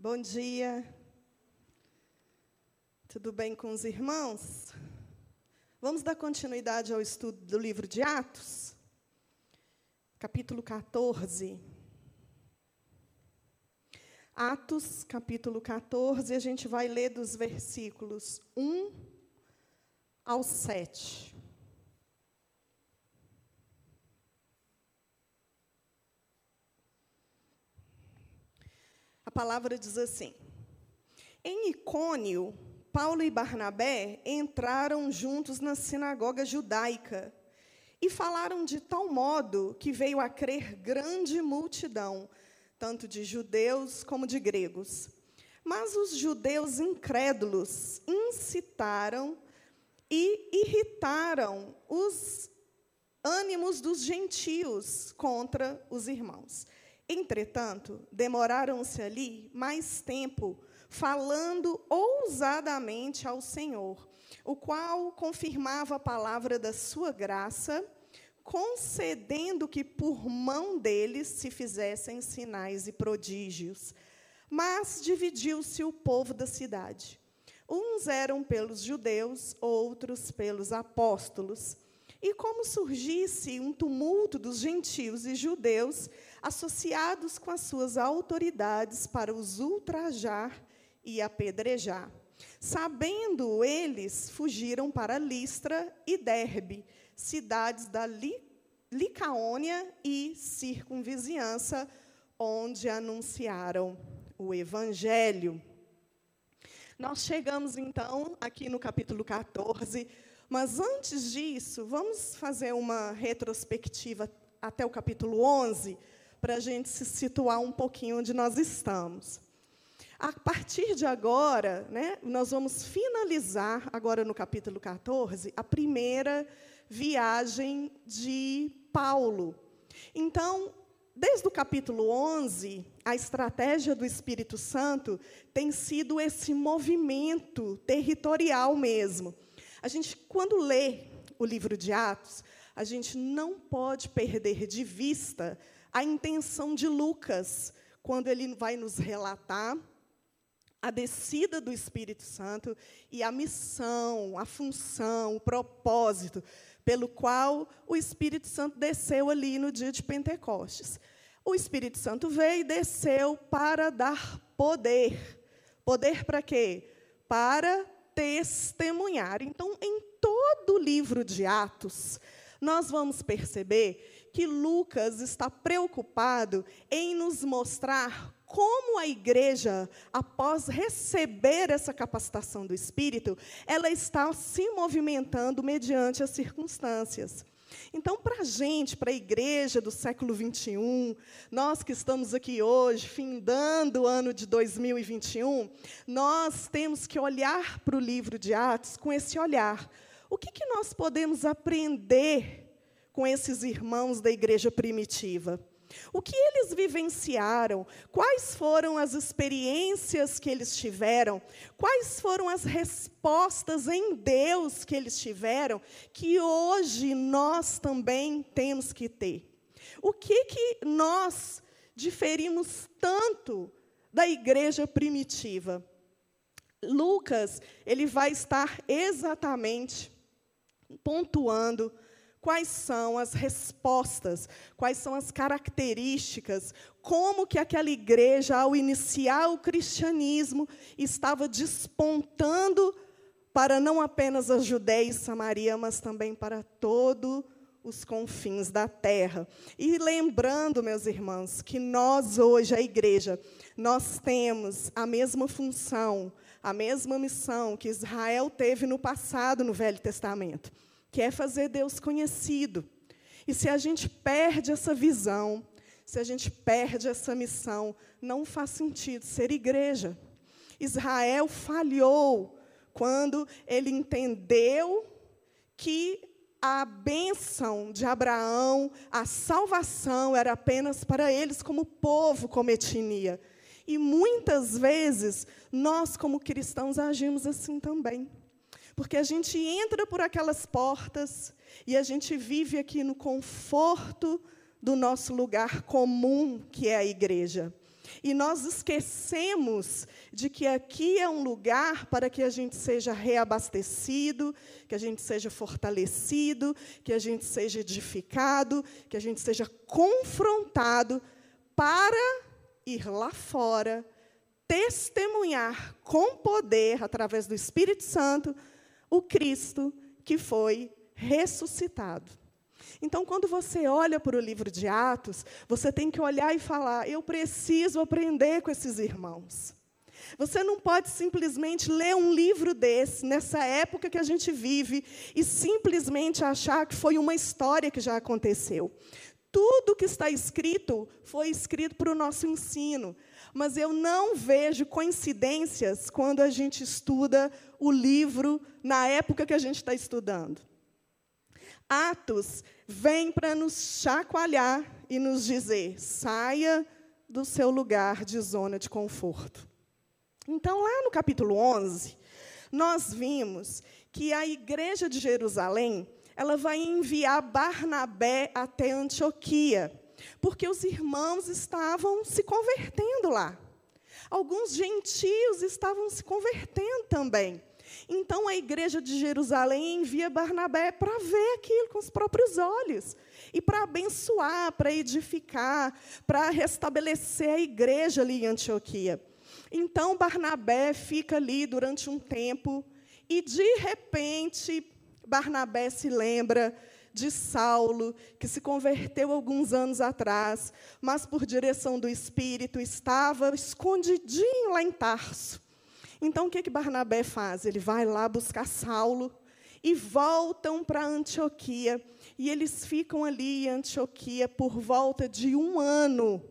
Bom dia. Tudo bem com os irmãos? Vamos dar continuidade ao estudo do livro de Atos? Capítulo 14. Atos, capítulo 14, a gente vai ler dos versículos 1 ao 7. A palavra diz assim: Em Icônio, Paulo e Barnabé entraram juntos na sinagoga judaica e falaram de tal modo que veio a crer grande multidão, tanto de judeus como de gregos. Mas os judeus incrédulos incitaram e irritaram os ânimos dos gentios contra os irmãos. Entretanto, demoraram-se ali mais tempo, falando ousadamente ao Senhor, o qual confirmava a palavra da sua graça, concedendo que por mão deles se fizessem sinais e prodígios. Mas dividiu-se o povo da cidade. Uns eram pelos judeus, outros pelos apóstolos. E como surgisse um tumulto dos gentios e judeus, associados com as suas autoridades para os ultrajar e apedrejar. Sabendo eles, fugiram para Listra e Derbe, cidades da Licaônia e circunvizinhança, onde anunciaram o evangelho. Nós chegamos então aqui no capítulo 14, mas antes disso, vamos fazer uma retrospectiva até o capítulo 11 para a gente se situar um pouquinho onde nós estamos. A partir de agora, né, nós vamos finalizar, agora no capítulo 14, a primeira viagem de Paulo. Então, desde o capítulo 11, a estratégia do Espírito Santo tem sido esse movimento territorial mesmo. A gente, quando lê o livro de Atos, a gente não pode perder de vista a intenção de Lucas, quando ele vai nos relatar a descida do Espírito Santo e a missão, a função, o propósito pelo qual o Espírito Santo desceu ali no dia de Pentecostes. O Espírito Santo veio e desceu para dar poder. Poder para quê? Para testemunhar. Então, em todo o livro de Atos, nós vamos perceber que Lucas está preocupado em nos mostrar como a igreja, após receber essa capacitação do Espírito, ela está se movimentando mediante as circunstâncias. Então, para a gente, para a igreja do século XXI, nós que estamos aqui hoje, findando o ano de 2021, nós temos que olhar para o livro de Atos com esse olhar. O que, que nós podemos aprender com esses irmãos da igreja primitiva. O que eles vivenciaram? Quais foram as experiências que eles tiveram? Quais foram as respostas em Deus que eles tiveram que hoje nós também temos que ter? O que que nós diferimos tanto da igreja primitiva? Lucas, ele vai estar exatamente pontuando quais são as respostas, quais são as características, como que aquela igreja, ao iniciar o cristianismo, estava despontando para não apenas a Judéia e Samaria, mas também para todo os confins da terra. E lembrando, meus irmãos, que nós hoje, a igreja, nós temos a mesma função, a mesma missão que Israel teve no passado no Velho Testamento que é fazer Deus conhecido. E se a gente perde essa visão, se a gente perde essa missão, não faz sentido ser igreja. Israel falhou quando ele entendeu que a bênção de Abraão, a salvação era apenas para eles como povo, como etnia. E muitas vezes nós, como cristãos, agimos assim também. Porque a gente entra por aquelas portas e a gente vive aqui no conforto do nosso lugar comum, que é a igreja. E nós esquecemos de que aqui é um lugar para que a gente seja reabastecido, que a gente seja fortalecido, que a gente seja edificado, que a gente seja confrontado para ir lá fora, testemunhar com poder, através do Espírito Santo, o Cristo que foi ressuscitado. Então, quando você olha para o livro de Atos, você tem que olhar e falar: eu preciso aprender com esses irmãos. Você não pode simplesmente ler um livro desse, nessa época que a gente vive, e simplesmente achar que foi uma história que já aconteceu. Tudo que está escrito foi escrito para o nosso ensino, mas eu não vejo coincidências quando a gente estuda o livro na época que a gente está estudando. Atos vem para nos chacoalhar e nos dizer: saia do seu lugar de zona de conforto. Então, lá no capítulo 11, nós vimos que a igreja de Jerusalém ela vai enviar Barnabé até Antioquia, porque os irmãos estavam se convertendo lá. Alguns gentios estavam se convertendo também. Então a igreja de Jerusalém envia Barnabé para ver aquilo com os próprios olhos e para abençoar, para edificar, para restabelecer a igreja ali em Antioquia. Então Barnabé fica ali durante um tempo e de repente Barnabé se lembra de Saulo, que se converteu alguns anos atrás, mas por direção do Espírito estava escondidinho lá em Tarso. Então o que que Barnabé faz? Ele vai lá buscar Saulo e voltam para Antioquia. E eles ficam ali em Antioquia por volta de um ano,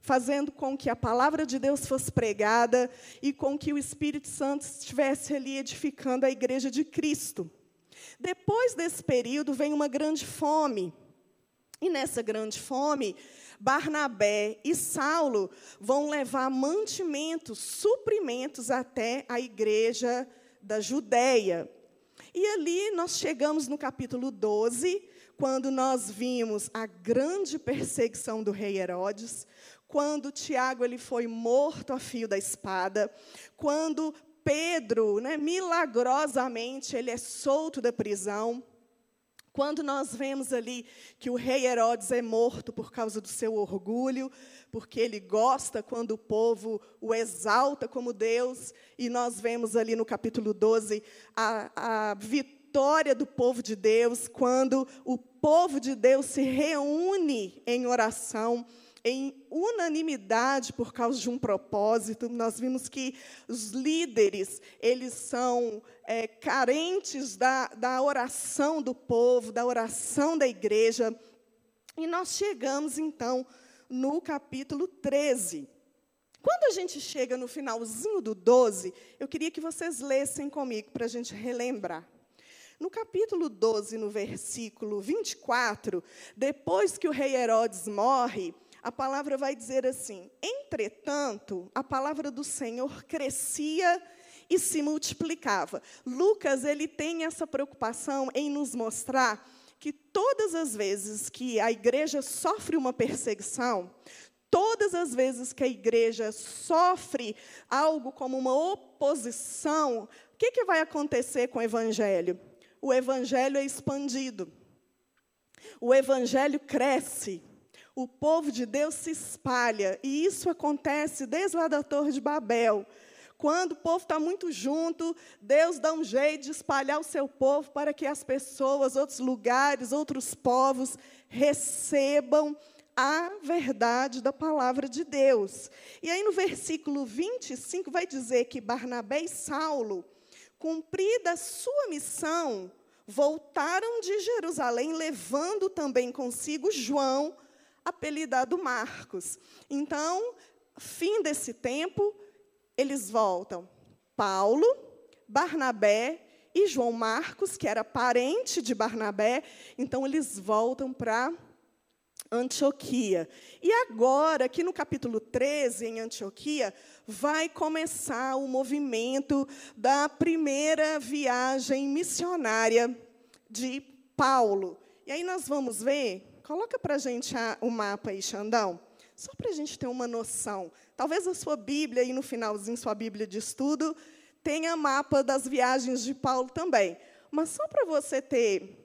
fazendo com que a palavra de Deus fosse pregada e com que o Espírito Santo estivesse ali edificando a igreja de Cristo. Depois desse período vem uma grande fome. E nessa grande fome, Barnabé e Saulo vão levar mantimentos, suprimentos até a igreja da Judéia. E ali nós chegamos no capítulo 12, quando nós vimos a grande perseguição do rei Herodes, quando Tiago ele foi morto a fio da espada, quando Pedro, né, milagrosamente, ele é solto da prisão. Quando nós vemos ali que o rei Herodes é morto por causa do seu orgulho, porque ele gosta quando o povo o exalta como Deus, e nós vemos ali no capítulo 12 a, a vitória do povo de Deus, quando o povo de Deus se reúne em oração em unanimidade por causa de um propósito. Nós vimos que os líderes eles são é, carentes da, da oração do povo, da oração da igreja. E nós chegamos, então, no capítulo 13. Quando a gente chega no finalzinho do 12, eu queria que vocês lessem comigo para a gente relembrar. No capítulo 12, no versículo 24, depois que o rei Herodes morre, a palavra vai dizer assim: entretanto, a palavra do Senhor crescia e se multiplicava. Lucas ele tem essa preocupação em nos mostrar que todas as vezes que a igreja sofre uma perseguição, todas as vezes que a igreja sofre algo como uma oposição, o que, que vai acontecer com o evangelho? O evangelho é expandido. O evangelho cresce o povo de Deus se espalha. E isso acontece desde lá da Torre de Babel. Quando o povo está muito junto, Deus dá um jeito de espalhar o seu povo para que as pessoas, outros lugares, outros povos recebam a verdade da palavra de Deus. E aí no versículo 25 vai dizer que Barnabé e Saulo, cumprida a sua missão, voltaram de Jerusalém, levando também consigo João, apelidado Marcos. Então, fim desse tempo, eles voltam. Paulo, Barnabé e João Marcos, que era parente de Barnabé, então eles voltam para Antioquia. E agora, aqui no capítulo 13, em Antioquia, vai começar o movimento da primeira viagem missionária de Paulo. E aí nós vamos ver Coloca para a gente o mapa aí, Xandão. Só para a gente ter uma noção. Talvez a sua Bíblia, aí no finalzinho, sua Bíblia de estudo, tenha mapa das viagens de Paulo também. Mas só para você ter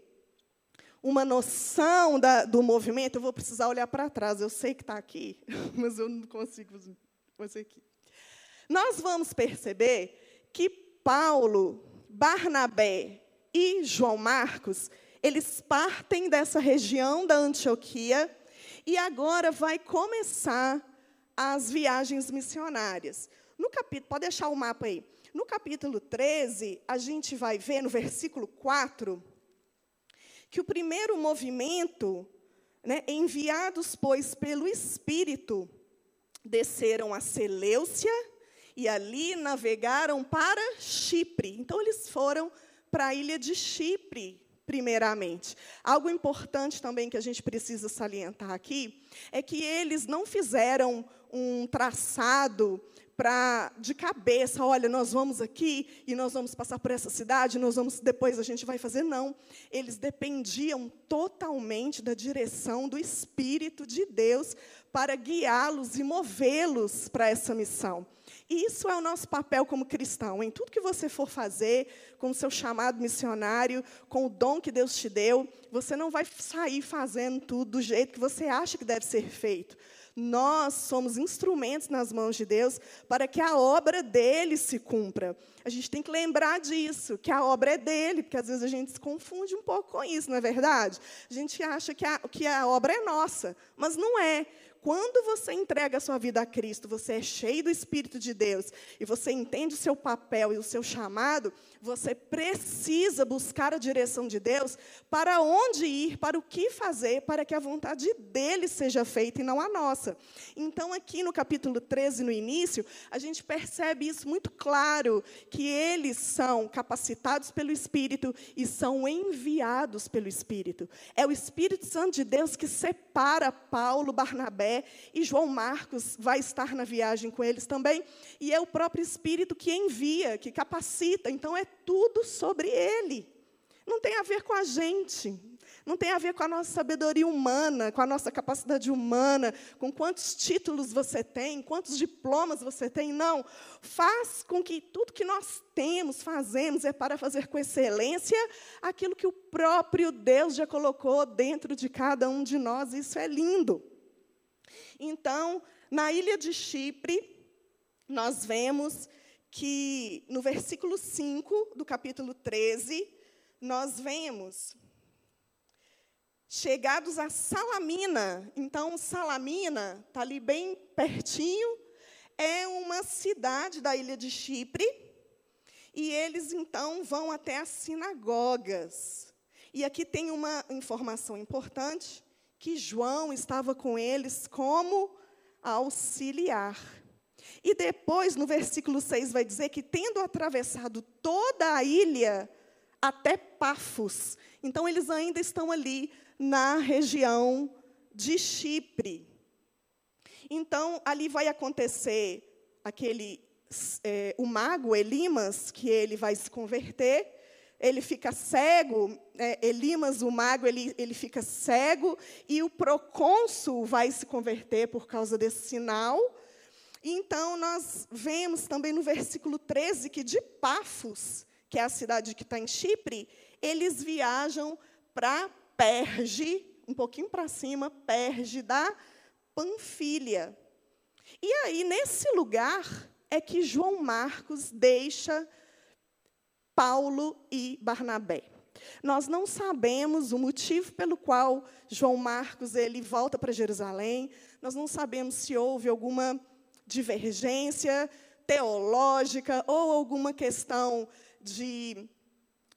uma noção da, do movimento, eu vou precisar olhar para trás. Eu sei que está aqui, mas eu não consigo fazer aqui. Nós vamos perceber que Paulo, Barnabé e João Marcos, eles partem dessa região da Antioquia e agora vai começar as viagens missionárias. No capítulo, pode deixar o mapa aí. No capítulo 13, a gente vai ver no versículo 4 que o primeiro movimento, né, enviados, pois, pelo Espírito, desceram a Seleucia e ali navegaram para Chipre. Então, eles foram para a ilha de Chipre, primeiramente. Algo importante também que a gente precisa salientar aqui é que eles não fizeram um traçado para de cabeça, olha, nós vamos aqui e nós vamos passar por essa cidade, nós vamos depois a gente vai fazer não. Eles dependiam totalmente da direção do espírito de Deus para guiá-los e movê-los para essa missão. E isso é o nosso papel como cristão. Em tudo que você for fazer, com o seu chamado missionário, com o dom que Deus te deu, você não vai sair fazendo tudo do jeito que você acha que deve ser feito. Nós somos instrumentos nas mãos de Deus para que a obra dele se cumpra. A gente tem que lembrar disso, que a obra é dele, porque às vezes a gente se confunde um pouco com isso, não é verdade? A gente acha que a, que a obra é nossa, mas não é. Quando você entrega a sua vida a Cristo, você é cheio do Espírito de Deus e você entende o seu papel e o seu chamado, você precisa buscar a direção de Deus para onde ir, para o que fazer, para que a vontade dele seja feita e não a nossa. Então, aqui no capítulo 13, no início, a gente percebe isso muito claro, que eles são capacitados pelo Espírito e são enviados pelo Espírito. É o Espírito Santo de Deus que separa Paulo, Barnabé e João Marcos, vai estar na viagem com eles também, e é o próprio Espírito que envia, que capacita. Então, é tudo sobre Ele. Não tem a ver com a gente. Não tem a ver com a nossa sabedoria humana, com a nossa capacidade humana, com quantos títulos você tem, quantos diplomas você tem. Não. Faz com que tudo que nós temos, fazemos, é para fazer com excelência aquilo que o próprio Deus já colocou dentro de cada um de nós. Isso é lindo. Então, na ilha de Chipre, nós vemos que no versículo 5 do capítulo 13, nós vemos chegados a Salamina. Então, Salamina está ali bem pertinho, é uma cidade da ilha de Chipre, e eles então vão até as sinagogas. E aqui tem uma informação importante que João estava com eles como auxiliar. E depois, no versículo 6, vai dizer que, tendo atravessado toda a ilha até Pafos, então eles ainda estão ali na região de Chipre. Então, ali vai acontecer aquele é, o mago Elimas, que ele vai se converter, ele fica cego, é, Elimas, o mago, ele, ele fica cego, e o procônsul vai se converter por causa desse sinal, então, nós vemos também no versículo 13 que de Pafos, que é a cidade que está em Chipre, eles viajam para Perge, um pouquinho para cima, Perge da Panfilha. E aí, nesse lugar, é que João Marcos deixa Paulo e Barnabé. Nós não sabemos o motivo pelo qual João Marcos ele volta para Jerusalém. Nós não sabemos se houve alguma divergência teológica ou alguma questão de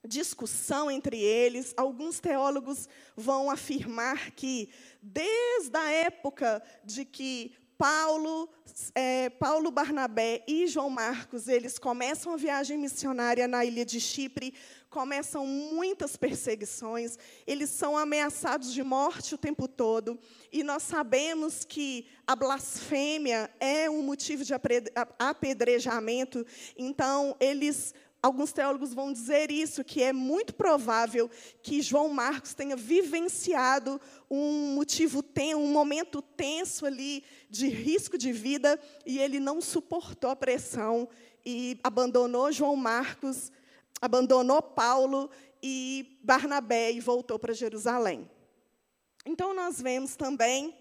discussão entre eles. Alguns teólogos vão afirmar que, desde a época de que Paulo, é, Paulo Barnabé e João Marcos, eles começam a viagem missionária na ilha de Chipre, começam muitas perseguições, eles são ameaçados de morte o tempo todo, e nós sabemos que a blasfêmia é um motivo de apedrejamento, então eles alguns teólogos vão dizer isso, que é muito provável que João Marcos tenha vivenciado um motivo tenso, um momento tenso ali de risco de vida e ele não suportou a pressão e abandonou João Marcos, abandonou Paulo e Barnabé e voltou para Jerusalém. Então nós vemos também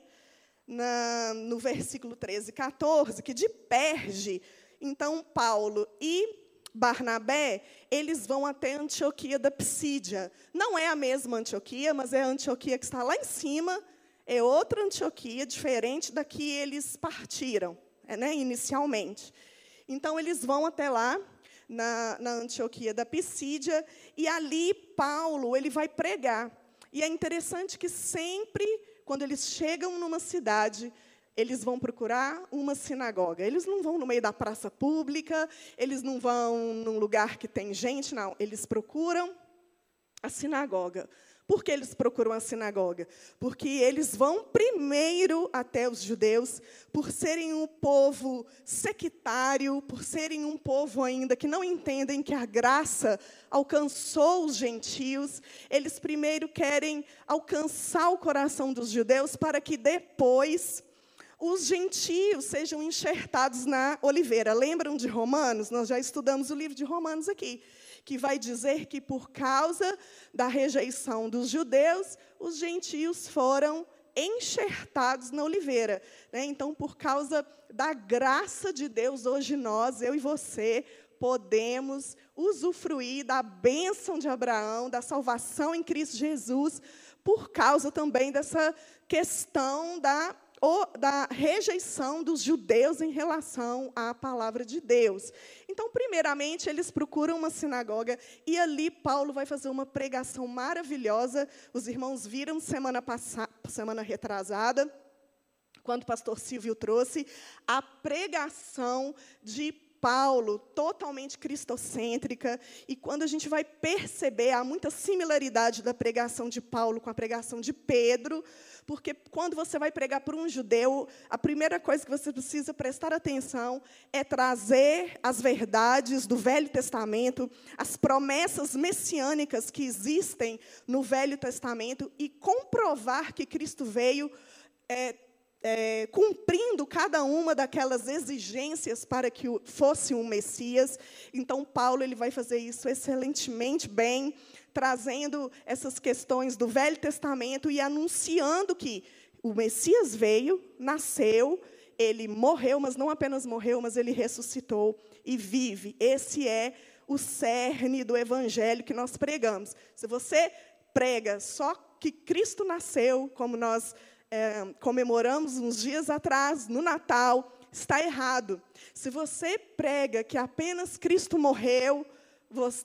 na, no versículo 13 e 14 que de Perge, então Paulo e Barnabé, eles vão até Antioquia da Psídia. Não é a mesma Antioquia, mas é a Antioquia que está lá em cima, é outra Antioquia, diferente da que eles partiram, é, né, inicialmente. Então, eles vão até lá, na, na Antioquia da Psídia, e ali Paulo ele vai pregar. E é interessante que sempre, quando eles chegam numa cidade, eles vão procurar uma sinagoga. Eles não vão no meio da praça pública, eles não vão num lugar que tem gente, não. Eles procuram a sinagoga. Por que eles procuram a sinagoga? Porque eles vão primeiro até os judeus, por serem um povo sectário, por serem um povo ainda que não entendem que a graça alcançou os gentios. Eles primeiro querem alcançar o coração dos judeus para que depois os gentios sejam enxertados na oliveira. Lembram de Romanos? Nós já estudamos o livro de Romanos aqui, que vai dizer que por causa da rejeição dos judeus, os gentios foram enxertados na oliveira. Né? Então, por causa da graça de Deus, hoje nós, eu e você, podemos usufruir da bênção de Abraão, da salvação em Cristo Jesus, por causa também dessa questão da da rejeição dos judeus em relação à palavra de Deus. Então, primeiramente, eles procuram uma sinagoga e ali Paulo vai fazer uma pregação maravilhosa. Os irmãos viram semana passada, semana retrasada, quando o pastor Silvio trouxe a pregação de Paulo, totalmente cristocêntrica, e quando a gente vai perceber, há muita similaridade da pregação de Paulo com a pregação de Pedro, porque quando você vai pregar para um judeu, a primeira coisa que você precisa prestar atenção é trazer as verdades do Velho Testamento, as promessas messiânicas que existem no Velho Testamento e comprovar que Cristo veio. É, é, cumprindo cada uma daquelas exigências para que fosse um Messias. Então, Paulo ele vai fazer isso excelentemente bem trazendo essas questões do Velho Testamento e anunciando que o Messias veio, nasceu, ele morreu, mas não apenas morreu, mas ele ressuscitou e vive. Esse é o cerne do evangelho que nós pregamos. Se você prega só que Cristo nasceu, como nós é, comemoramos uns dias atrás, no Natal, está errado. Se você prega que apenas Cristo morreu,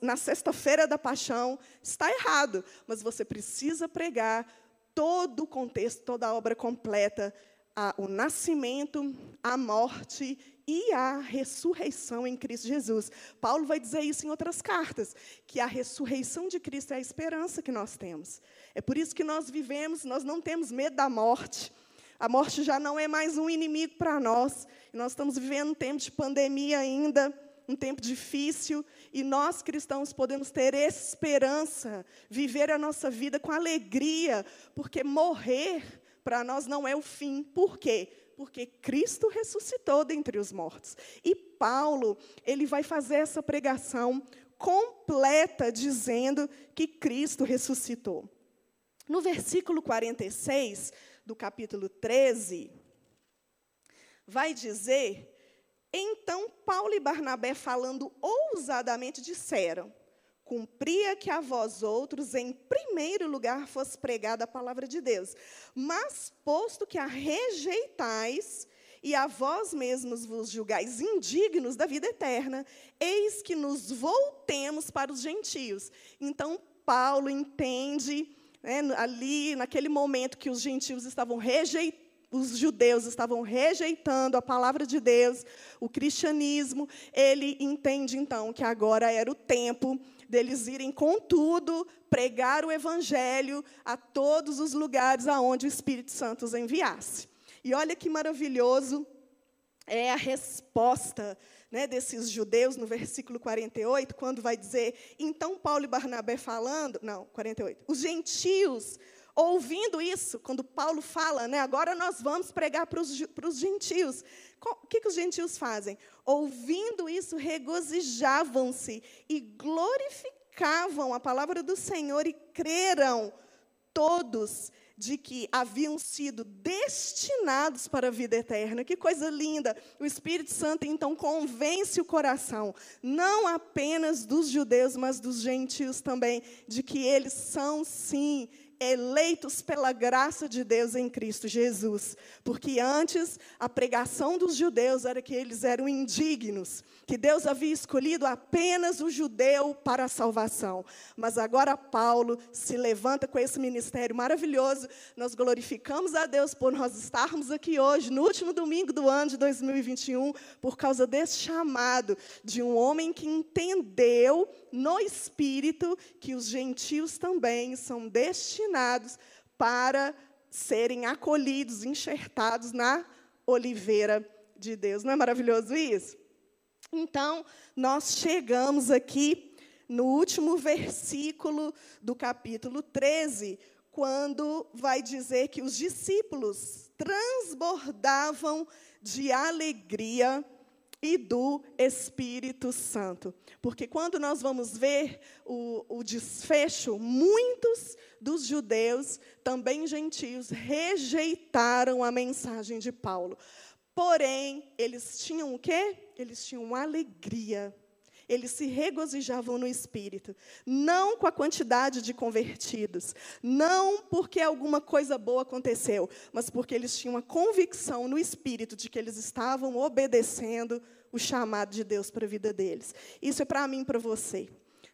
na sexta-feira da paixão, está errado, mas você precisa pregar todo o contexto, toda a obra completa, a, o nascimento, a morte e a ressurreição em Cristo Jesus. Paulo vai dizer isso em outras cartas, que a ressurreição de Cristo é a esperança que nós temos. É por isso que nós vivemos, nós não temos medo da morte. A morte já não é mais um inimigo para nós. Nós estamos vivendo um tempo de pandemia ainda um tempo difícil e nós cristãos podemos ter esperança, viver a nossa vida com alegria, porque morrer para nós não é o fim. Por quê? Porque Cristo ressuscitou dentre os mortos. E Paulo, ele vai fazer essa pregação completa dizendo que Cristo ressuscitou. No versículo 46 do capítulo 13, vai dizer então Paulo e Barnabé, falando ousadamente, disseram: Cumpria que a vós outros, em primeiro lugar, fosse pregada a palavra de Deus. Mas, posto que a rejeitais e a vós mesmos vos julgais indignos da vida eterna, eis que nos voltemos para os gentios. Então, Paulo entende, né, ali, naquele momento que os gentios estavam rejeitando, os judeus estavam rejeitando a palavra de Deus, o cristianismo, ele entende então que agora era o tempo deles irem com tudo pregar o evangelho a todos os lugares aonde o Espírito Santo os enviasse. E olha que maravilhoso é a resposta né, desses judeus no versículo 48, quando vai dizer, então Paulo e Barnabé falando, não, 48, os gentios ouvindo isso, quando Paulo fala, né, agora nós vamos pregar para os gentios. O que, que os gentios fazem? Ouvindo isso, regozijavam-se e glorificavam a palavra do Senhor e creram todos de que haviam sido destinados para a vida eterna. Que coisa linda! O Espírito Santo então convence o coração, não apenas dos judeus, mas dos gentios também, de que eles são sim eleitos pela graça de Deus em Cristo Jesus. Porque antes a pregação dos judeus era que eles eram indignos, que Deus havia escolhido apenas o judeu para a salvação. Mas agora Paulo se levanta com esse ministério maravilhoso. Nós glorificamos a Deus por nós estarmos aqui hoje, no último domingo do ano de 2021, por causa desse chamado de um homem que entendeu no espírito que os gentios também são destinados para serem acolhidos, enxertados na oliveira de Deus. Não é maravilhoso isso? Então, nós chegamos aqui no último versículo do capítulo 13, quando vai dizer que os discípulos transbordavam de alegria e do Espírito Santo. Porque quando nós vamos ver o, o, desfecho, muitos dos judeus, também gentios, rejeitaram a mensagem de Paulo. Porém, eles tinham o quê? Eles tinham alegria. Eles se regozijavam no espírito, não com a quantidade de convertidos, não porque alguma coisa boa aconteceu, mas porque eles tinham a convicção no espírito de que eles estavam obedecendo o chamado de Deus para a vida deles. Isso é para mim e para você.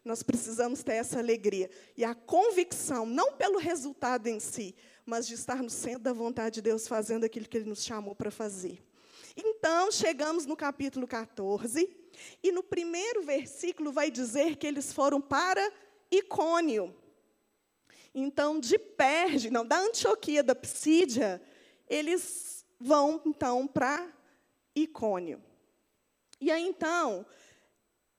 Nós precisamos ter essa alegria e a convicção, não pelo resultado em si, mas de estar no centro da vontade de Deus, fazendo aquilo que Ele nos chamou para fazer. Então, chegamos no capítulo 14, e no primeiro versículo vai dizer que eles foram para Icônio. Então, de Perge, não, da Antioquia, da Psídia, eles vão, então, para Icônio. E aí, então,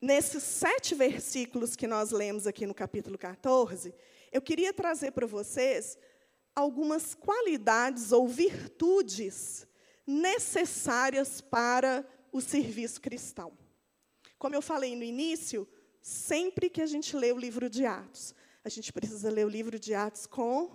nesses sete versículos que nós lemos aqui no capítulo 14, eu queria trazer para vocês algumas qualidades ou virtudes necessárias para o serviço cristão. Como eu falei no início, sempre que a gente lê o livro de Atos, a gente precisa ler o livro de Atos com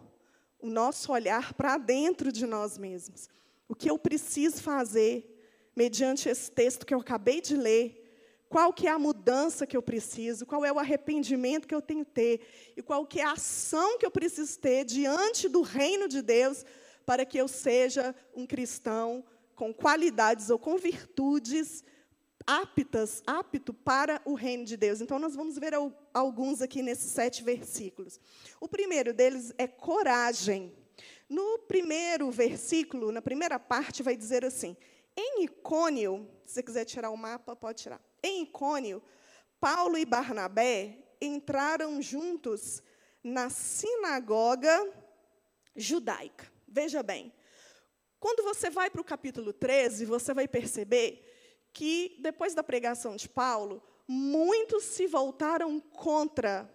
o nosso olhar para dentro de nós mesmos. O que eu preciso fazer mediante esse texto que eu acabei de ler? Qual que é a mudança que eu preciso? Qual é o arrependimento que eu tenho que ter? E qual que é a ação que eu preciso ter diante do reino de Deus para que eu seja um cristão com qualidades ou com virtudes aptas, apto para o reino de Deus. Então, nós vamos ver alguns aqui nesses sete versículos. O primeiro deles é coragem. No primeiro versículo, na primeira parte, vai dizer assim: em Icônio, se você quiser tirar o mapa, pode tirar. Em Icônio, Paulo e Barnabé entraram juntos na sinagoga judaica. Veja bem, quando você vai para o capítulo 13, você vai perceber que, depois da pregação de Paulo, muitos se voltaram contra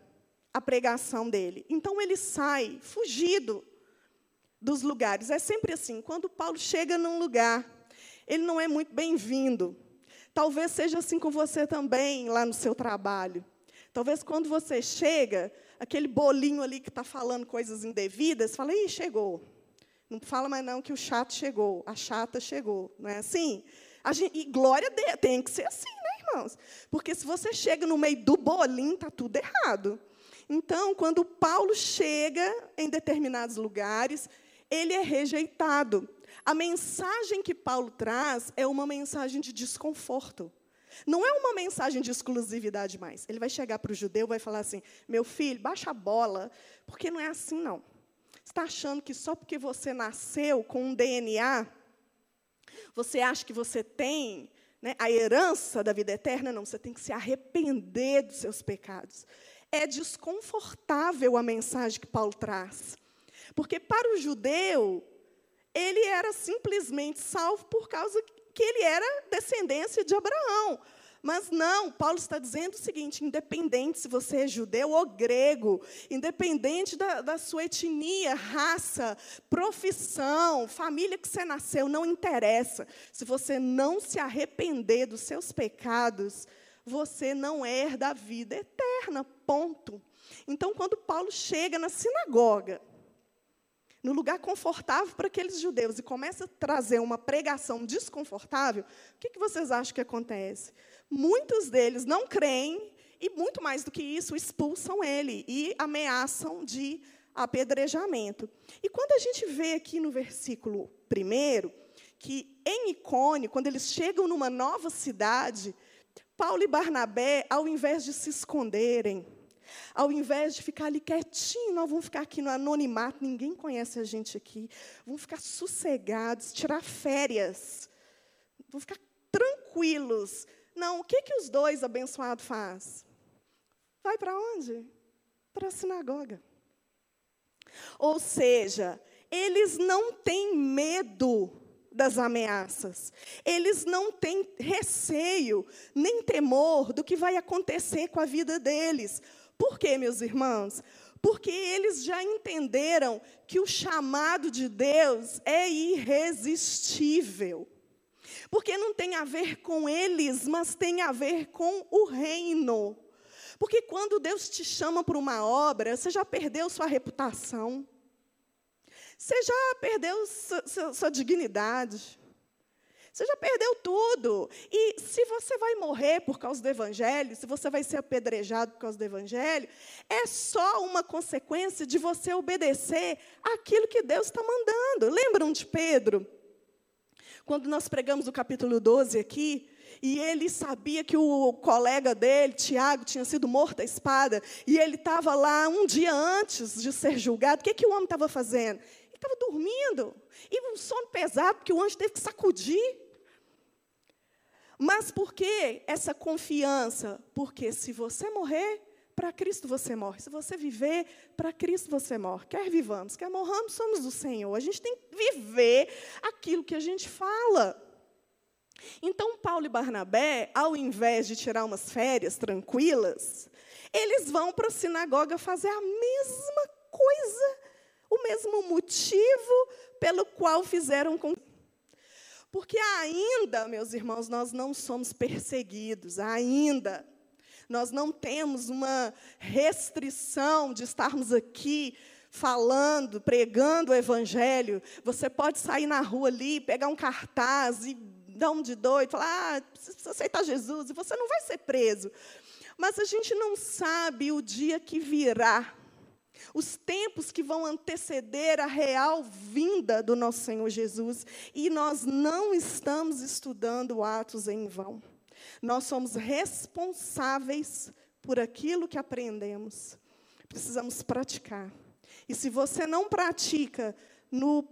a pregação dele. Então, ele sai fugido dos lugares. É sempre assim: quando Paulo chega num lugar, ele não é muito bem-vindo. Talvez seja assim com você também, lá no seu trabalho. Talvez quando você chega, aquele bolinho ali que está falando coisas indevidas, fala, ih, chegou. Não fala mais não que o chato chegou, a chata chegou, não é assim? Gente, e glória a Deus, tem que ser assim, né, irmãos? Porque se você chega no meio do bolinho, está tudo errado. Então, quando Paulo chega em determinados lugares, ele é rejeitado. A mensagem que Paulo traz é uma mensagem de desconforto. Não é uma mensagem de exclusividade mais. Ele vai chegar para o judeu e vai falar assim: meu filho, baixa a bola, porque não é assim, não está achando que só porque você nasceu com um DNA, você acha que você tem né, a herança da vida eterna? Não, você tem que se arrepender dos seus pecados. É desconfortável a mensagem que Paulo traz. Porque para o judeu, ele era simplesmente salvo por causa que ele era descendência de Abraão. Mas não, Paulo está dizendo o seguinte: independente se você é judeu ou grego, independente da, da, sua etnia, raça, profissão, família que você nasceu, não interessa. Se você não se arrepender dos seus pecados, você não herda a vida eterna. Ponto. Então, quando Paulo chega na sinagoga, no lugar confortável para aqueles judeus, e começa a trazer uma pregação desconfortável, o que, que vocês acham que acontece? Muitos deles não creem, e muito mais do que isso, expulsam ele e ameaçam de apedrejamento. E quando a gente vê aqui no versículo primeiro, que em Icone, quando eles chegam numa nova cidade, Paulo e Barnabé, ao invés de se esconderem, ao invés de ficar ali quietinho, nós vamos ficar aqui no anonimato, ninguém conhece a gente aqui. Vamos ficar sossegados, tirar férias. Vamos ficar tranquilos. Não, o que, que os dois abençoados faz? Vai para onde? Para a sinagoga. Ou seja, eles não têm medo das ameaças. Eles não têm receio, nem temor do que vai acontecer com a vida deles. Por quê, meus irmãos? Porque eles já entenderam que o chamado de Deus é irresistível. Porque não tem a ver com eles, mas tem a ver com o reino. Porque quando Deus te chama para uma obra, você já perdeu sua reputação. Você já perdeu sua, sua, sua dignidade. Você já perdeu tudo. E se você vai morrer por causa do Evangelho, se você vai ser apedrejado por causa do Evangelho, é só uma consequência de você obedecer aquilo que Deus está mandando. Lembram de Pedro? Quando nós pregamos o capítulo 12 aqui, e ele sabia que o colega dele, Tiago, tinha sido morto à espada, e ele estava lá um dia antes de ser julgado, o que, que o homem estava fazendo? Ele estava dormindo, e um sono pesado, porque o anjo teve que sacudir. Mas por que essa confiança? Porque se você morrer, para Cristo você morre. Se você viver, para Cristo você morre. Quer vivamos, quer morramos, somos do Senhor. A gente tem que viver aquilo que a gente fala. Então, Paulo e Barnabé, ao invés de tirar umas férias tranquilas, eles vão para a sinagoga fazer a mesma coisa, o mesmo motivo pelo qual fizeram com porque ainda, meus irmãos, nós não somos perseguidos, ainda. Nós não temos uma restrição de estarmos aqui falando, pregando o evangelho. Você pode sair na rua ali, pegar um cartaz e dar um de doido, falar, ah, precisa aceitar Jesus, e você não vai ser preso. Mas a gente não sabe o dia que virá os tempos que vão anteceder a real vinda do nosso Senhor Jesus, e nós não estamos estudando Atos em vão. Nós somos responsáveis por aquilo que aprendemos. Precisamos praticar. E se você não pratica no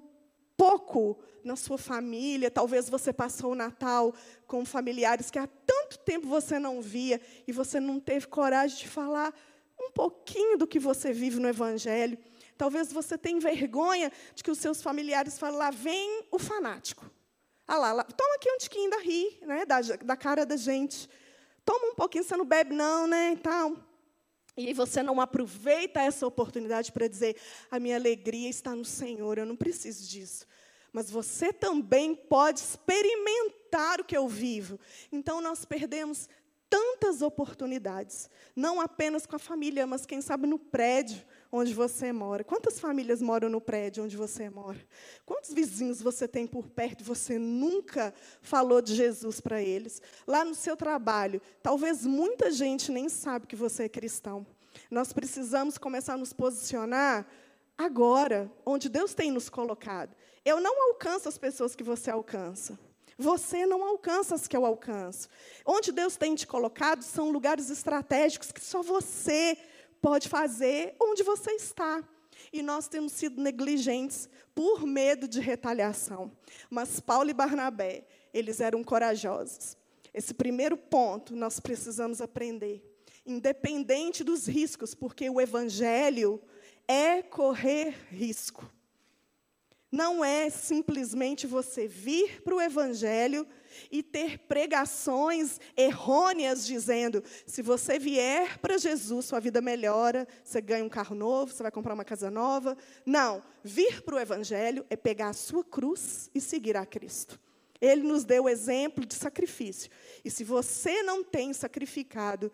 pouco na sua família, talvez você passou o Natal com familiares que há tanto tempo você não via e você não teve coragem de falar um pouquinho do que você vive no Evangelho. Talvez você tenha vergonha de que os seus familiares falem, lá vem o fanático. Ah lá, lá toma aqui um tiquinho da ri, né, da, da cara da gente. Toma um pouquinho, você não bebe não, né, então. E você não aproveita essa oportunidade para dizer, a minha alegria está no Senhor, eu não preciso disso. Mas você também pode experimentar o que eu vivo. Então, nós perdemos tantas oportunidades, não apenas com a família, mas quem sabe no prédio onde você mora. Quantas famílias moram no prédio onde você mora? Quantos vizinhos você tem por perto e você nunca falou de Jesus para eles? Lá no seu trabalho, talvez muita gente nem sabe que você é cristão. Nós precisamos começar a nos posicionar agora, onde Deus tem nos colocado. Eu não alcanço as pessoas que você alcança. Você não alcança as que eu alcanço. Onde Deus tem te colocado são lugares estratégicos que só você pode fazer onde você está. E nós temos sido negligentes por medo de retaliação. Mas Paulo e Barnabé, eles eram corajosos. Esse primeiro ponto nós precisamos aprender. Independente dos riscos, porque o evangelho é correr risco. Não é simplesmente você vir para o Evangelho e ter pregações errôneas dizendo: se você vier para Jesus, sua vida melhora, você ganha um carro novo, você vai comprar uma casa nova. Não, vir para o Evangelho é pegar a sua cruz e seguir a Cristo. Ele nos deu o exemplo de sacrifício. E se você não tem sacrificado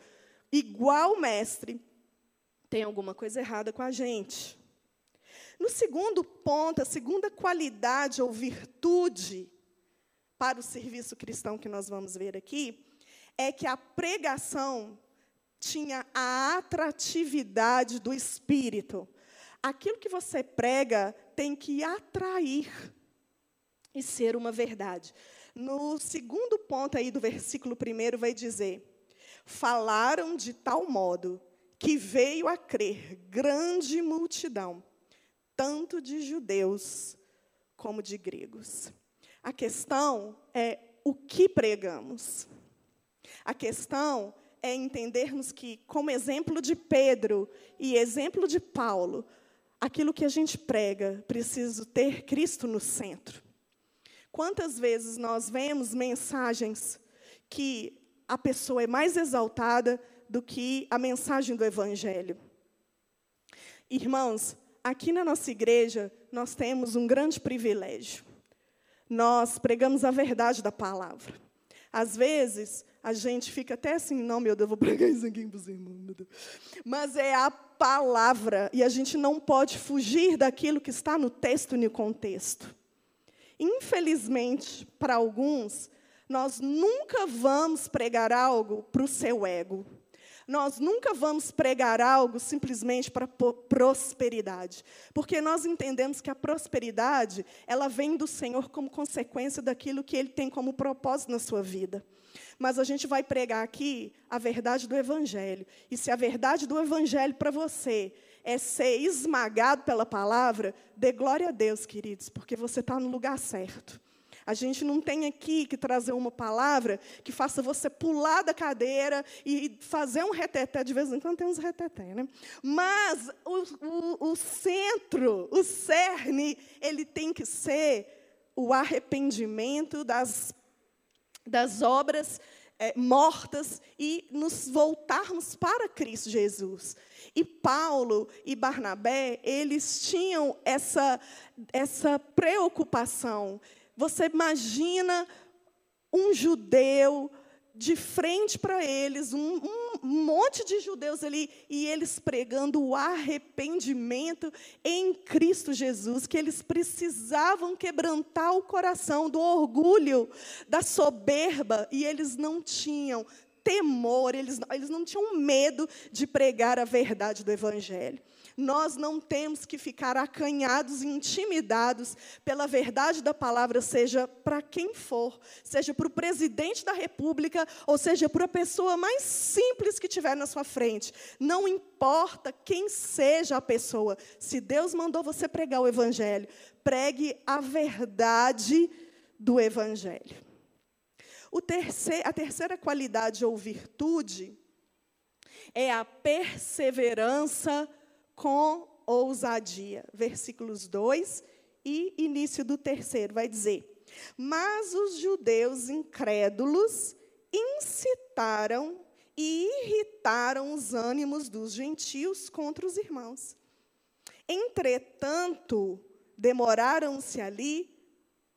igual o Mestre, tem alguma coisa errada com a gente. No segundo ponto, a segunda qualidade ou virtude para o serviço cristão que nós vamos ver aqui, é que a pregação tinha a atratividade do espírito. Aquilo que você prega tem que atrair e ser uma verdade. No segundo ponto aí do versículo primeiro vai dizer: falaram de tal modo que veio a crer grande multidão, tanto de judeus como de gregos. A questão é o que pregamos. A questão é entendermos que, como exemplo de Pedro e exemplo de Paulo, aquilo que a gente prega precisa ter Cristo no centro. Quantas vezes nós vemos mensagens que a pessoa é mais exaltada do que a mensagem do Evangelho? Irmãos, aqui na nossa igreja, nós temos um grande privilégio. Nós pregamos a verdade da palavra. Às vezes, a gente fica até assim, não, meu Deus, eu vou pregar isso aqui para os irmãos, meu Deus. Mas é a palavra, e a gente não pode fugir daquilo que está no texto e no contexto. Infelizmente, para alguns, nós nunca vamos pregar algo para o seu ego. Nós nunca vamos pregar algo simplesmente para prosperidade, porque nós entendemos que a prosperidade, ela vem do Senhor como consequência daquilo que ele tem como propósito na sua vida. Mas a gente vai pregar aqui a verdade do evangelho. E se a verdade do evangelho para você é ser esmagado pela palavra, dê glória a Deus, queridos, porque você está no lugar certo. A gente não tem aqui que trazer uma palavra que faça você pular da cadeira e fazer um reteté. De vez em quando tem uns reteté, né? Mas o, o, o centro, o cerne, ele tem que ser o arrependimento das, das obras é, mortas e nos voltarmos para Cristo Jesus. E Paulo e Barnabé, eles tinham essa, essa preocupação. Você imagina um judeu de frente para eles, um, um, monte de judeus ali, e eles pregando o arrependimento em Cristo Jesus, que eles precisavam quebrantar o coração do orgulho, da soberba, e eles não tinham temor, eles, eles não tinham medo de pregar a verdade do Evangelho. Nós não temos que ficar acanhados e intimidados pela verdade da palavra, seja para quem for, seja para o presidente da República, ou seja para a pessoa mais simples que tiver na sua frente. Não importa quem seja a pessoa, se Deus mandou você pregar o Evangelho, pregue a verdade do Evangelho. Terceiro, a terceira qualidade ou virtude é a perseverança com ousadia. Versículos 2 e início do terceiro vai dizer: Mas os judeus incrédulos incitaram e irritaram os ânimos dos gentios contra os irmãos. Entretanto, demoraram-se ali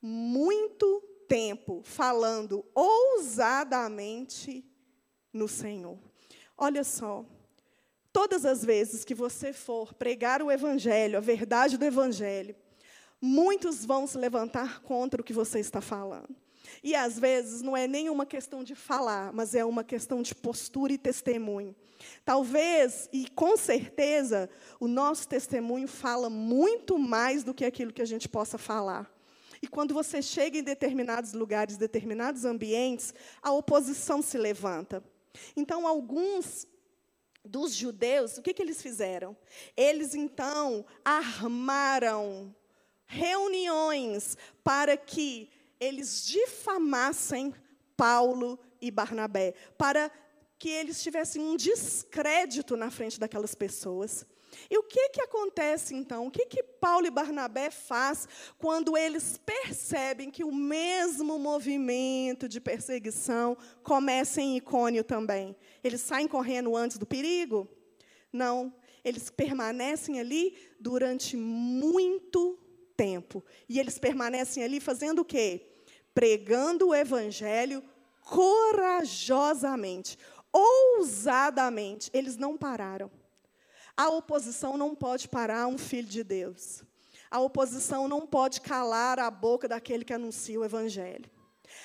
muito tempo falando ousadamente no Senhor. Olha só, todas as vezes que você for pregar o Evangelho, a verdade do Evangelho, muitos vão se levantar contra o que você está falando. E às vezes não é nenhuma questão de falar, mas é uma questão de postura e testemunho. Talvez, e com certeza, o nosso testemunho fala muito mais do que aquilo que a gente possa falar. E quando você chega em determinados lugares, determinados ambientes, a oposição se levanta. Então, alguns dos judeus, o que, que eles fizeram? Eles, então, armaram reuniões para que eles difamassem Paulo e Barnabé, para que eles tivessem um descrédito na frente daquelas pessoas. E o que, que acontece então? O que, que Paulo e Barnabé faz quando eles percebem que o mesmo movimento de perseguição começa em Icônio também? Eles saem correndo antes do perigo? Não, eles permanecem ali durante muito tempo. E eles permanecem ali fazendo o quê? Pregando o evangelho corajosamente, ousadamente. Eles não pararam. A oposição não pode parar um filho de Deus. A oposição não pode calar a boca daquele que anuncia o Evangelho.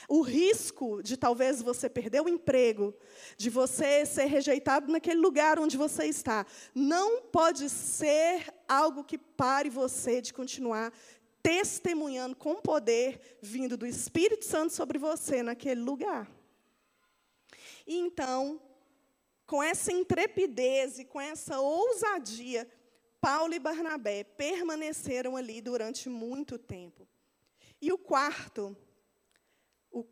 O risco de talvez você perder o emprego, de você ser rejeitado naquele lugar onde você está, não pode ser algo que pare você de continuar testemunhando com poder vindo do Espírito Santo sobre você naquele lugar. E então, com essa intrepidez e com essa ousadia, Paulo e Barnabé permaneceram ali durante muito tempo. E o quarto, o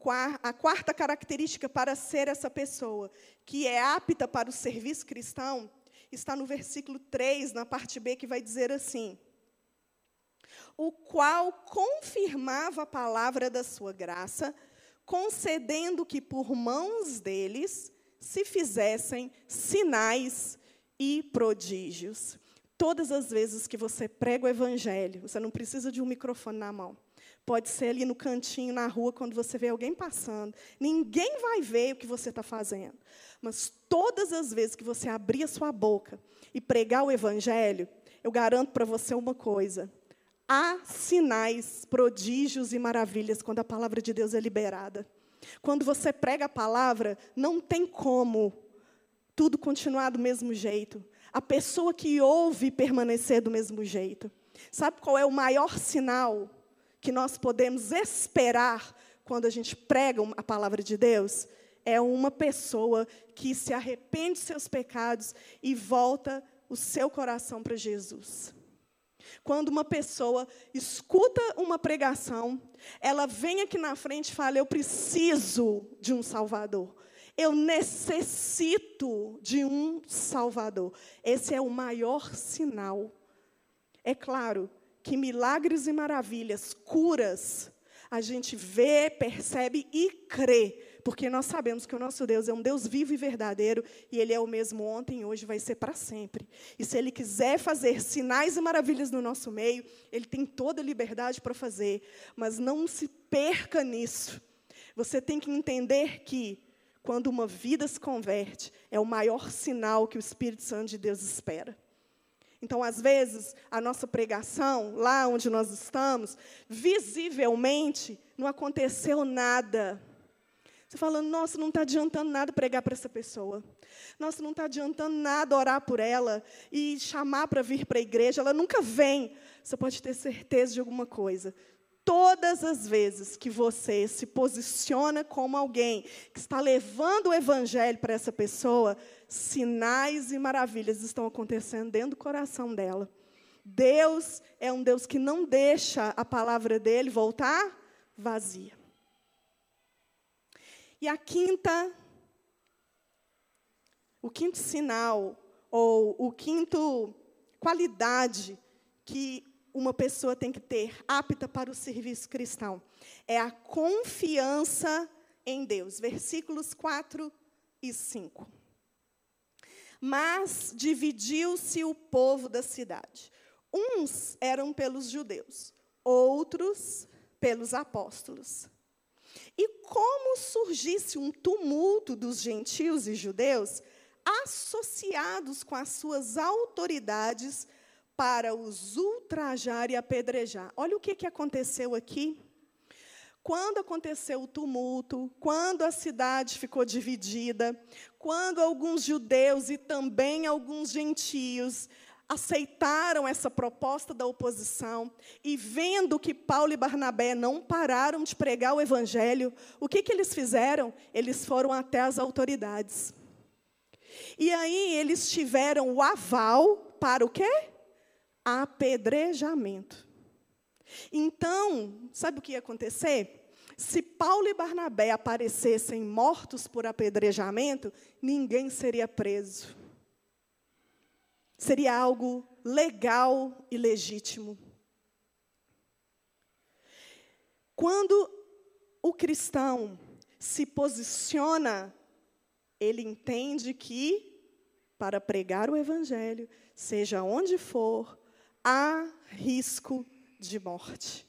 a quarta característica para ser essa pessoa que é apta para o serviço cristão, está no versículo 3, na parte B, que vai dizer assim: O qual confirmava a palavra da sua graça, concedendo que por mãos deles se fizessem sinais e prodígios. Todas as vezes que você prega o evangelho, você não precisa de um microfone na mão. Pode ser ali no cantinho, na rua, quando você vê alguém passando. Ninguém vai ver o que você está fazendo. Mas todas as vezes que você abrir a sua boca e pregar o evangelho, eu garanto para você uma coisa: há sinais, prodígios e maravilhas quando a palavra de Deus é liberada. Quando você prega a palavra, não tem como tudo continuar do mesmo jeito. A pessoa que ouve permanecer do mesmo jeito. Sabe qual é o maior sinal que nós podemos esperar quando a gente prega a palavra de Deus? É uma pessoa que se arrepende dos seus pecados e volta o seu coração para Jesus. Quando uma pessoa escuta uma pregação, ela vem aqui na frente e fala: Eu preciso de um Salvador. Eu necessito de um Salvador. Esse é o maior sinal. É claro que milagres e maravilhas, curas, a gente vê, percebe e crê porque nós sabemos que o nosso Deus é um Deus vivo e verdadeiro, e Ele é o mesmo ontem, hoje, vai ser para sempre. E se Ele quiser fazer sinais e maravilhas no nosso meio, Ele tem toda a liberdade para fazer, mas não se perca nisso. Você tem que entender que, quando uma vida se converte, é o maior sinal que o Espírito Santo de Deus espera. Então, às vezes, a nossa pregação, lá onde nós estamos, visivelmente, não aconteceu nada. Você falando, nossa, não está adiantando nada pregar para essa pessoa. Nossa, não está adiantando nada orar por ela e chamar para vir para a igreja. Ela nunca vem. Você pode ter certeza de alguma coisa. Todas as vezes que você se posiciona como alguém que está levando o evangelho para essa pessoa, sinais e maravilhas estão acontecendo dentro do coração dela. Deus é um Deus que não deixa a palavra dele voltar vazia. E a quinta, o quinto sinal, ou o quinto qualidade que uma pessoa tem que ter apta para o serviço cristão é a confiança em Deus. Versículos 4 e 5. Mas dividiu-se o povo da cidade. Uns eram pelos judeus, outros pelos apóstolos. E como surgisse um tumulto dos gentios e judeus, associados com as suas autoridades para os ultrajar e apedrejar. Olha o que, que aconteceu aqui. Quando aconteceu o tumulto, quando a cidade ficou dividida, quando alguns judeus e também alguns gentios aceitaram essa proposta da oposição e vendo que Paulo e Barnabé não pararam de pregar o evangelho, o que, que eles fizeram? Eles foram até as autoridades. E aí eles tiveram o aval para o quê? Apedrejamento. Então, sabe o que ia acontecer? Se Paulo e Barnabé aparecessem mortos por apedrejamento, ninguém seria preso. Seria algo legal e legítimo. Quando o cristão se posiciona, ele entende que para pregar o evangelho, seja onde for, há risco de morte.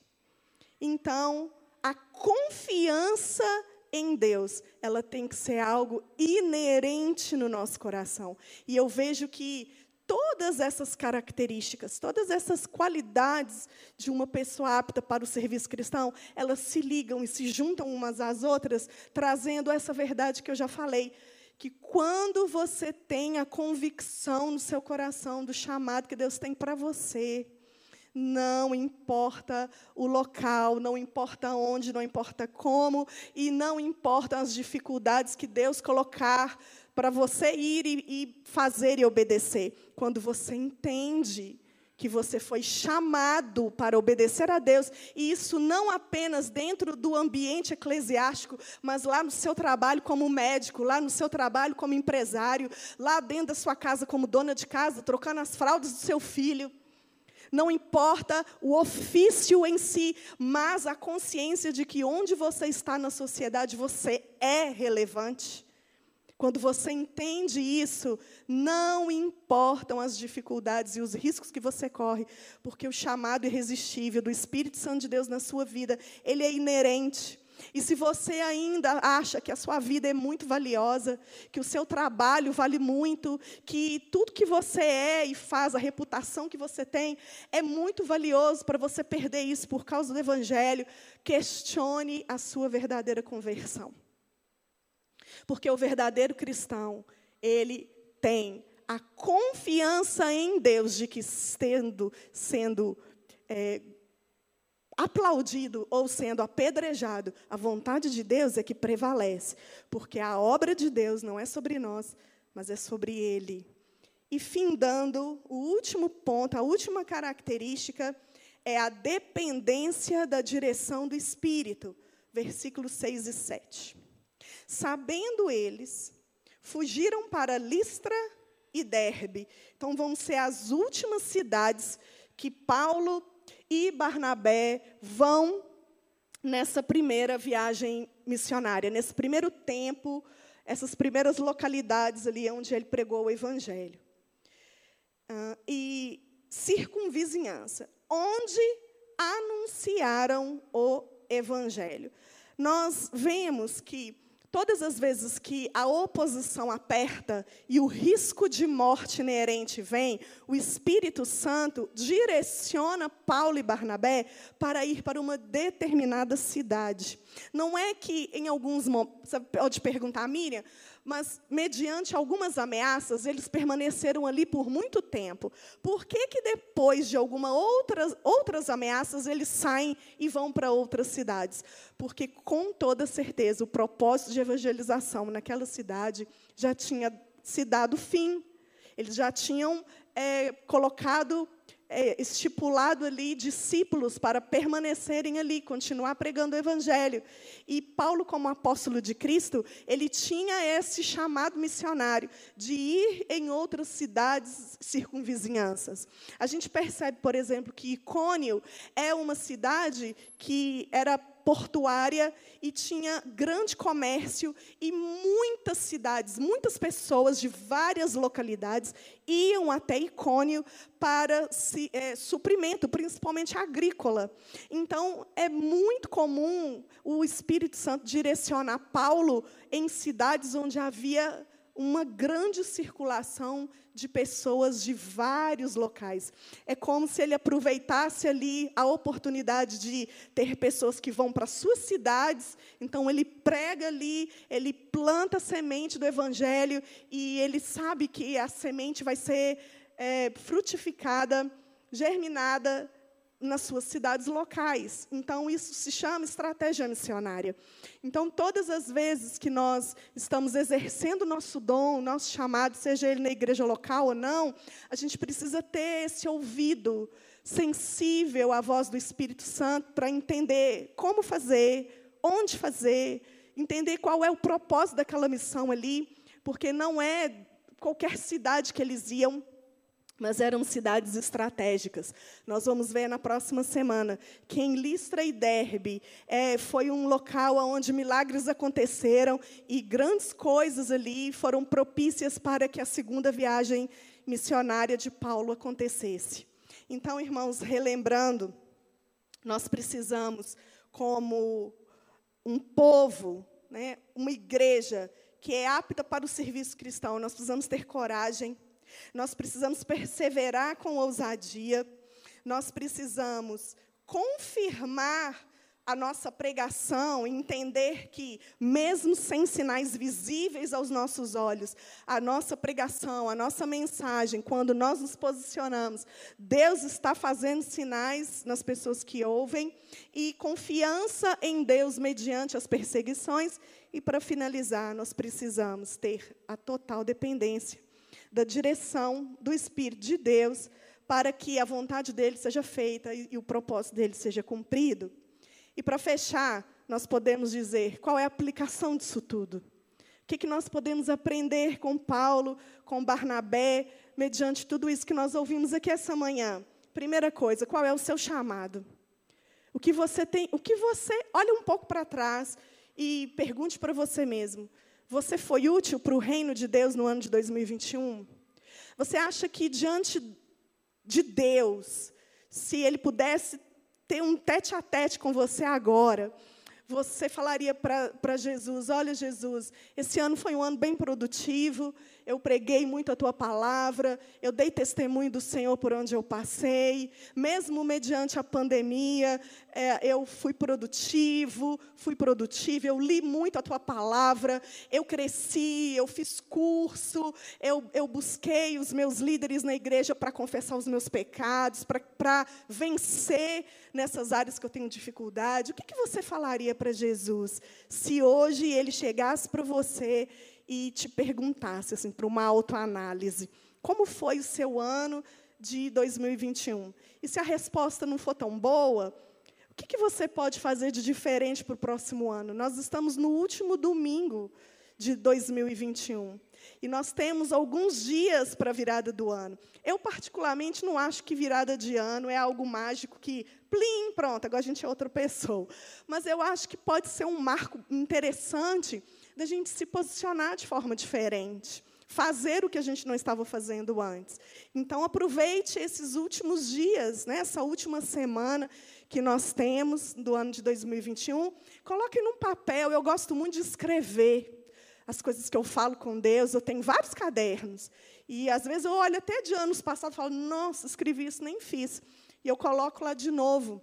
Então, a confiança em Deus, ela tem que ser algo inerente no nosso coração. E eu vejo que todas essas características, todas essas qualidades de uma pessoa apta para o serviço cristão, elas se ligam e se juntam umas às outras, trazendo essa verdade que eu já falei, que quando você tem a convicção no seu coração do chamado que Deus tem para você, não importa o local, não importa onde, não importa como, e não importam as dificuldades que Deus colocar para você ir e, e fazer e obedecer. Quando você entende que você foi chamado para obedecer a Deus, e isso não apenas dentro do ambiente eclesiástico, mas lá no seu trabalho como médico, lá no seu trabalho como empresário, lá dentro da sua casa como dona de casa, trocando as fraldas do seu filho. Não importa o ofício em si, mas a consciência de que onde você está na sociedade, você é relevante. Quando você entende isso, não importam as dificuldades e os riscos que você corre, porque o chamado irresistível do Espírito Santo de Deus na sua vida, ele é inerente. E se você ainda acha que a sua vida é muito valiosa, que o seu trabalho vale muito, que tudo que você é e faz, a reputação que você tem, é muito valioso para você perder isso por causa do Evangelho, questione a sua verdadeira conversão. Porque o verdadeiro cristão, ele tem a confiança em Deus de que sendo, sendo é, aplaudido ou sendo apedrejado, a vontade de Deus é que prevalece, porque a obra de Deus não é sobre nós, mas é sobre Ele. E findando, o último ponto, a última característica é a dependência da direção do Espírito, versículos 6 e 7. Sabendo eles, fugiram para Listra e Derbe. Então vão ser as últimas cidades que Paulo e Barnabé vão nessa primeira viagem missionária, nesse primeiro tempo, essas primeiras localidades ali onde ele pregou o evangelho. Ah, e circunvizinhança, onde anunciaram o evangelho. Nós vemos que Todas as vezes que a oposição aperta e o risco de morte inerente vem, o Espírito Santo direciona Paulo e Barnabé para ir para uma determinada cidade. Não é que em alguns momentos, você pode perguntar, Miriam, mas mediante algumas ameaças, eles permaneceram ali por muito tempo. Por que, que depois de algumas outras, outras ameaças, eles saem e vão para outras cidades? Porque, com toda certeza, o propósito de evangelização naquela cidade já tinha se dado fim. Eles já tinham é, colocado é, estipulado ali discípulos para permanecerem ali, continuar pregando o evangelho. E Paulo, como apóstolo de Cristo, ele tinha esse chamado missionário de ir em outras cidades circunvizinhanças. A gente percebe, por exemplo, que Icônio é uma cidade que era portuária e tinha grande comércio e muitas cidades, muitas pessoas de várias localidades iam até Icônio para se, é, suprimento, principalmente agrícola. Então, é muito comum o Espírito Santo direcionar Paulo em cidades onde havia uma grande circulação de pessoas de vários locais. É como se ele aproveitasse ali a oportunidade de ter pessoas que vão para suas cidades, então ele prega ali, ele planta a semente do evangelho e ele sabe que a semente vai ser é, frutificada, germinada nas suas cidades locais. Então, isso se chama estratégia missionária. Então, todas as vezes que nós estamos exercendo nosso dom, nosso chamado, seja ele na igreja local ou não, a gente precisa ter esse ouvido sensível à voz do Espírito Santo para entender como fazer, onde fazer, entender qual é o propósito daquela missão ali, porque não é qualquer cidade que eles iam, mas eram cidades estratégicas. Nós vamos ver na próxima semana que em Listra e Derbe é, foi um local onde milagres aconteceram e grandes coisas ali foram propícias para que a segunda viagem missionária de Paulo acontecesse. Então, irmãos, relembrando, nós precisamos, como um povo, né, uma igreja que é apta para o serviço cristão, nós precisamos ter coragem nós precisamos perseverar com ousadia, nós precisamos confirmar a nossa pregação, entender que, mesmo sem sinais visíveis aos nossos olhos, a nossa pregação, a nossa mensagem, quando nós nos posicionamos, Deus está fazendo sinais nas pessoas que ouvem, e confiança em Deus mediante as perseguições. E, para finalizar, nós precisamos ter a total dependência da direção do Espírito de Deus para que a vontade dele seja feita e, e o propósito dele seja cumprido. E para fechar, nós podemos dizer qual é a aplicação disso tudo. O que, que nós podemos aprender com Paulo, com Barnabé, mediante tudo isso que nós ouvimos aqui essa manhã? Primeira coisa, qual é o seu chamado? O que você tem, o que você, olha um pouco para trás e pergunte para você mesmo, você foi útil para o reino de Deus no ano de 2021? Você acha que diante de Deus, se Ele pudesse ter um tete a tete com você agora, você falaria para Jesus: Olha, Jesus, esse ano foi um ano bem produtivo, eu preguei muito a tua palavra, eu dei testemunho do Senhor por onde eu passei, mesmo mediante a pandemia, é, eu fui produtivo, fui produtivo, eu li muito a tua palavra, eu cresci, eu fiz curso, eu, eu busquei os meus líderes na igreja para confessar os meus pecados, para vencer nessas áreas que eu tenho dificuldade. O que, que você falaria para Jesus se hoje ele chegasse para você e te perguntasse, assim, para uma autoanálise, como foi o seu ano de 2021? E se a resposta não for tão boa, o que, que você pode fazer de diferente para o próximo ano? Nós estamos no último domingo de 2021. E nós temos alguns dias para a virada do ano. Eu, particularmente, não acho que virada de ano é algo mágico que, plim, pronto, agora a gente é outra pessoa. Mas eu acho que pode ser um marco interessante da gente se posicionar de forma diferente, fazer o que a gente não estava fazendo antes. Então, aproveite esses últimos dias, né, essa última semana que nós temos do ano de 2021, coloque num papel. Eu gosto muito de escrever as coisas que eu falo com Deus. Eu tenho vários cadernos. E, às vezes, eu olho até de anos passados e falo, nossa, escrevi isso, nem fiz. E eu coloco lá de novo.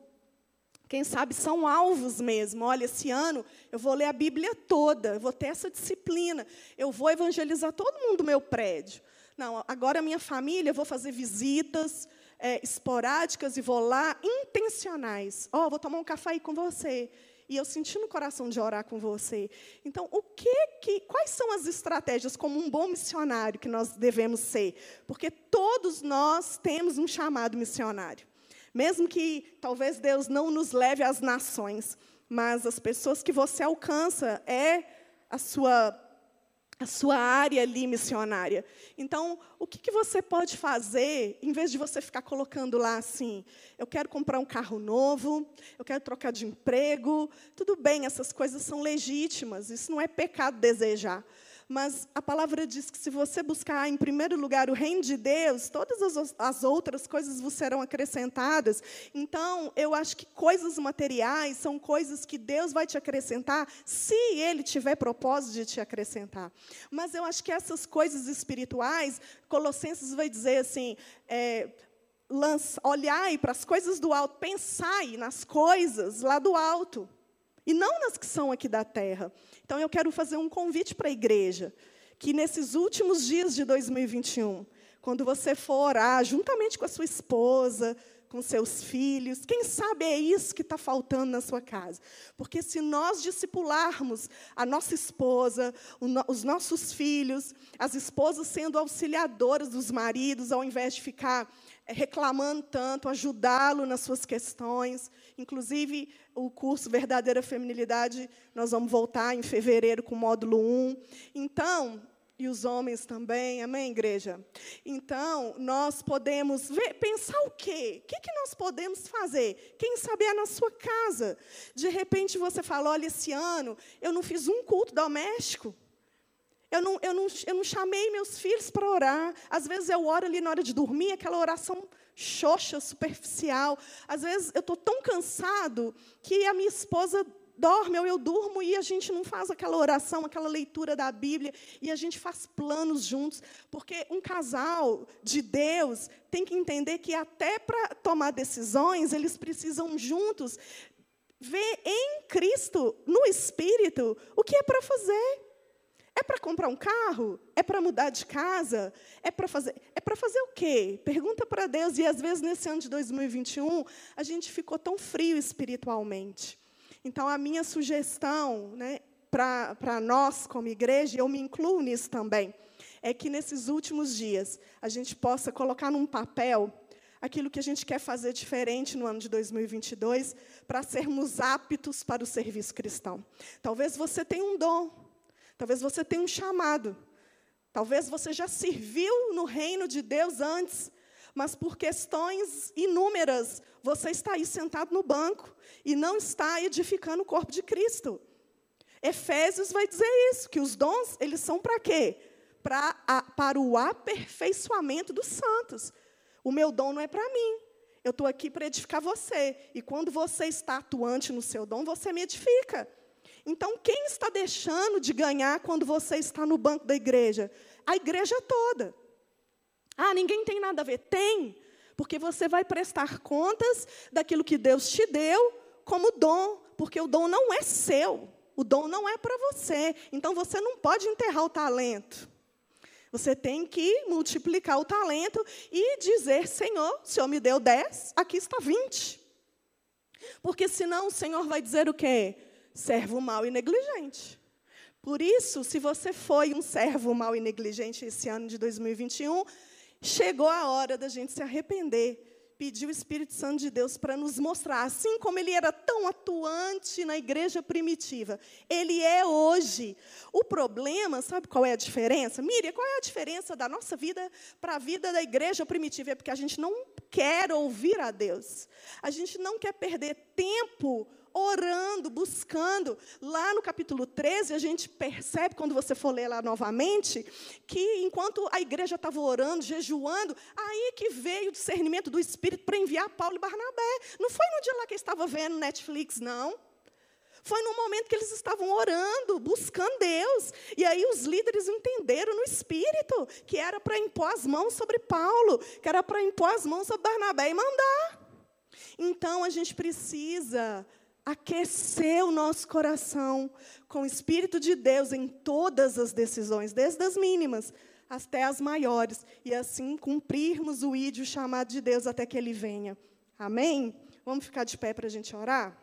Quem sabe são alvos mesmo. Olha, esse ano eu vou ler a Bíblia toda, eu vou ter essa disciplina, eu vou evangelizar todo mundo do meu prédio. Não, agora a minha família, eu vou fazer visitas é, esporádicas e vou lá, intencionais. Ó, oh, vou tomar um café aí com você. E eu senti no coração de orar com você. Então, o que, que quais são as estratégias como um bom missionário que nós devemos ser? Porque todos nós temos um chamado missionário. Mesmo que talvez Deus não nos leve às nações, mas as pessoas que você alcança é a sua a sua área ali missionária. Então, o que, que, você pode fazer, em vez de você ficar colocando lá assim, eu quero comprar um carro novo, eu quero trocar de emprego, tudo bem, essas coisas são legítimas, isso não é pecado desejar mas a palavra diz que se você buscar em primeiro lugar o reino de Deus, todas as, as outras coisas vos serão acrescentadas. Então, eu acho que coisas materiais são coisas que Deus vai te acrescentar, se Ele tiver propósito de te acrescentar. Mas eu acho que essas coisas espirituais, Colossenses vai dizer assim. É, olhai para as coisas do alto, pensai nas coisas lá do alto, e não nas que são aqui da terra. Então, eu quero fazer um convite para a igreja, que nesses últimos dias de 2021, quando você for orar, juntamente com a sua esposa, com seus filhos, quem sabe é isso que está faltando na sua casa. Porque se nós discipularmos a nossa esposa, os nossos filhos, as esposas sendo auxiliadoras dos maridos, ao invés de ficar é, reclamando tanto, ajudá-lo nas suas questões. Inclusive, o curso Verdadeira Feminilidade, nós vamos voltar em fevereiro com o módulo 1. Então, e os homens também, amém, igreja? Então, nós podemos ver, pensar o quê? O que, que nós podemos fazer? Quem sabe é na sua casa. De repente você fala: olha, esse ano eu não fiz um culto doméstico. Eu não, eu, não, eu não chamei meus filhos para orar. Às vezes eu oro ali na hora de dormir, aquela oração xoxa, superficial. Às vezes eu estou tão cansado que a minha esposa dorme ou eu durmo e a gente não faz aquela oração, aquela leitura da Bíblia e a gente faz planos juntos, porque um casal de Deus tem que entender que até para tomar decisões, eles precisam juntos ver em Cristo, no Espírito, o que é para fazer. É para comprar um carro? É para mudar de casa? É para fazer, é para fazer o quê? Pergunta para Deus. E às vezes nesse ano de 2021, a gente ficou tão frio espiritualmente. Então, a minha sugestão né, para nós, como igreja, eu me incluo nisso também, é que nesses últimos dias a gente possa colocar num papel aquilo que a gente quer fazer diferente no ano de 2022 para sermos aptos para o serviço cristão. Talvez você tenha um dom, talvez você tenha um chamado, talvez você já serviu no reino de Deus antes, mas por questões inúmeras, você está aí sentado no banco e não está edificando o corpo de Cristo. Efésios vai dizer isso, que os dons, eles são para quê? Pra, a, para o aperfeiçoamento dos santos. O meu dom não é para mim. Eu estou aqui para edificar você. E quando você está atuante no seu dom, você me edifica. Então, quem está deixando de ganhar quando você está no banco da igreja? A igreja toda. Ah, ninguém tem nada a ver. Tem, porque você vai prestar contas daquilo que Deus te deu como dom, porque o dom não é seu. O dom não é para você. Então você não pode enterrar o talento. Você tem que multiplicar o talento e dizer: Senhor, o Senhor me deu 10, aqui está 20. Porque senão o Senhor vai dizer o quê? Servo mau e negligente. Por isso, se você foi um servo mau e negligente esse ano de 2021, Chegou a hora da gente se arrepender, pedir o Espírito Santo de Deus para nos mostrar, assim como ele era tão atuante na igreja primitiva, ele é hoje. O problema, sabe qual é a diferença? Miriam, qual é a diferença da nossa vida para a vida da igreja primitiva? É porque a gente não quer ouvir a Deus. A gente não quer perder tempo orando, buscando. Lá no capítulo 13, a gente percebe, quando você for ler lá novamente, que enquanto a igreja estava orando, jejuando, aí que veio o discernimento do Espírito para enviar Paulo e Barnabé. Não foi no dia lá que estava vendo Netflix, não. Foi no momento que eles estavam orando, buscando Deus. E aí os líderes entenderam no espírito que era para impor as mãos sobre Paulo, que era para impor as mãos sobre Barnabé e mandar. Então a gente precisa aquecer o nosso coração com o Espírito de Deus em todas as decisões, desde as mínimas até as maiores, e assim cumprirmos o ídio chamado de Deus até que ele venha. Amém? Vamos ficar de pé para a gente orar?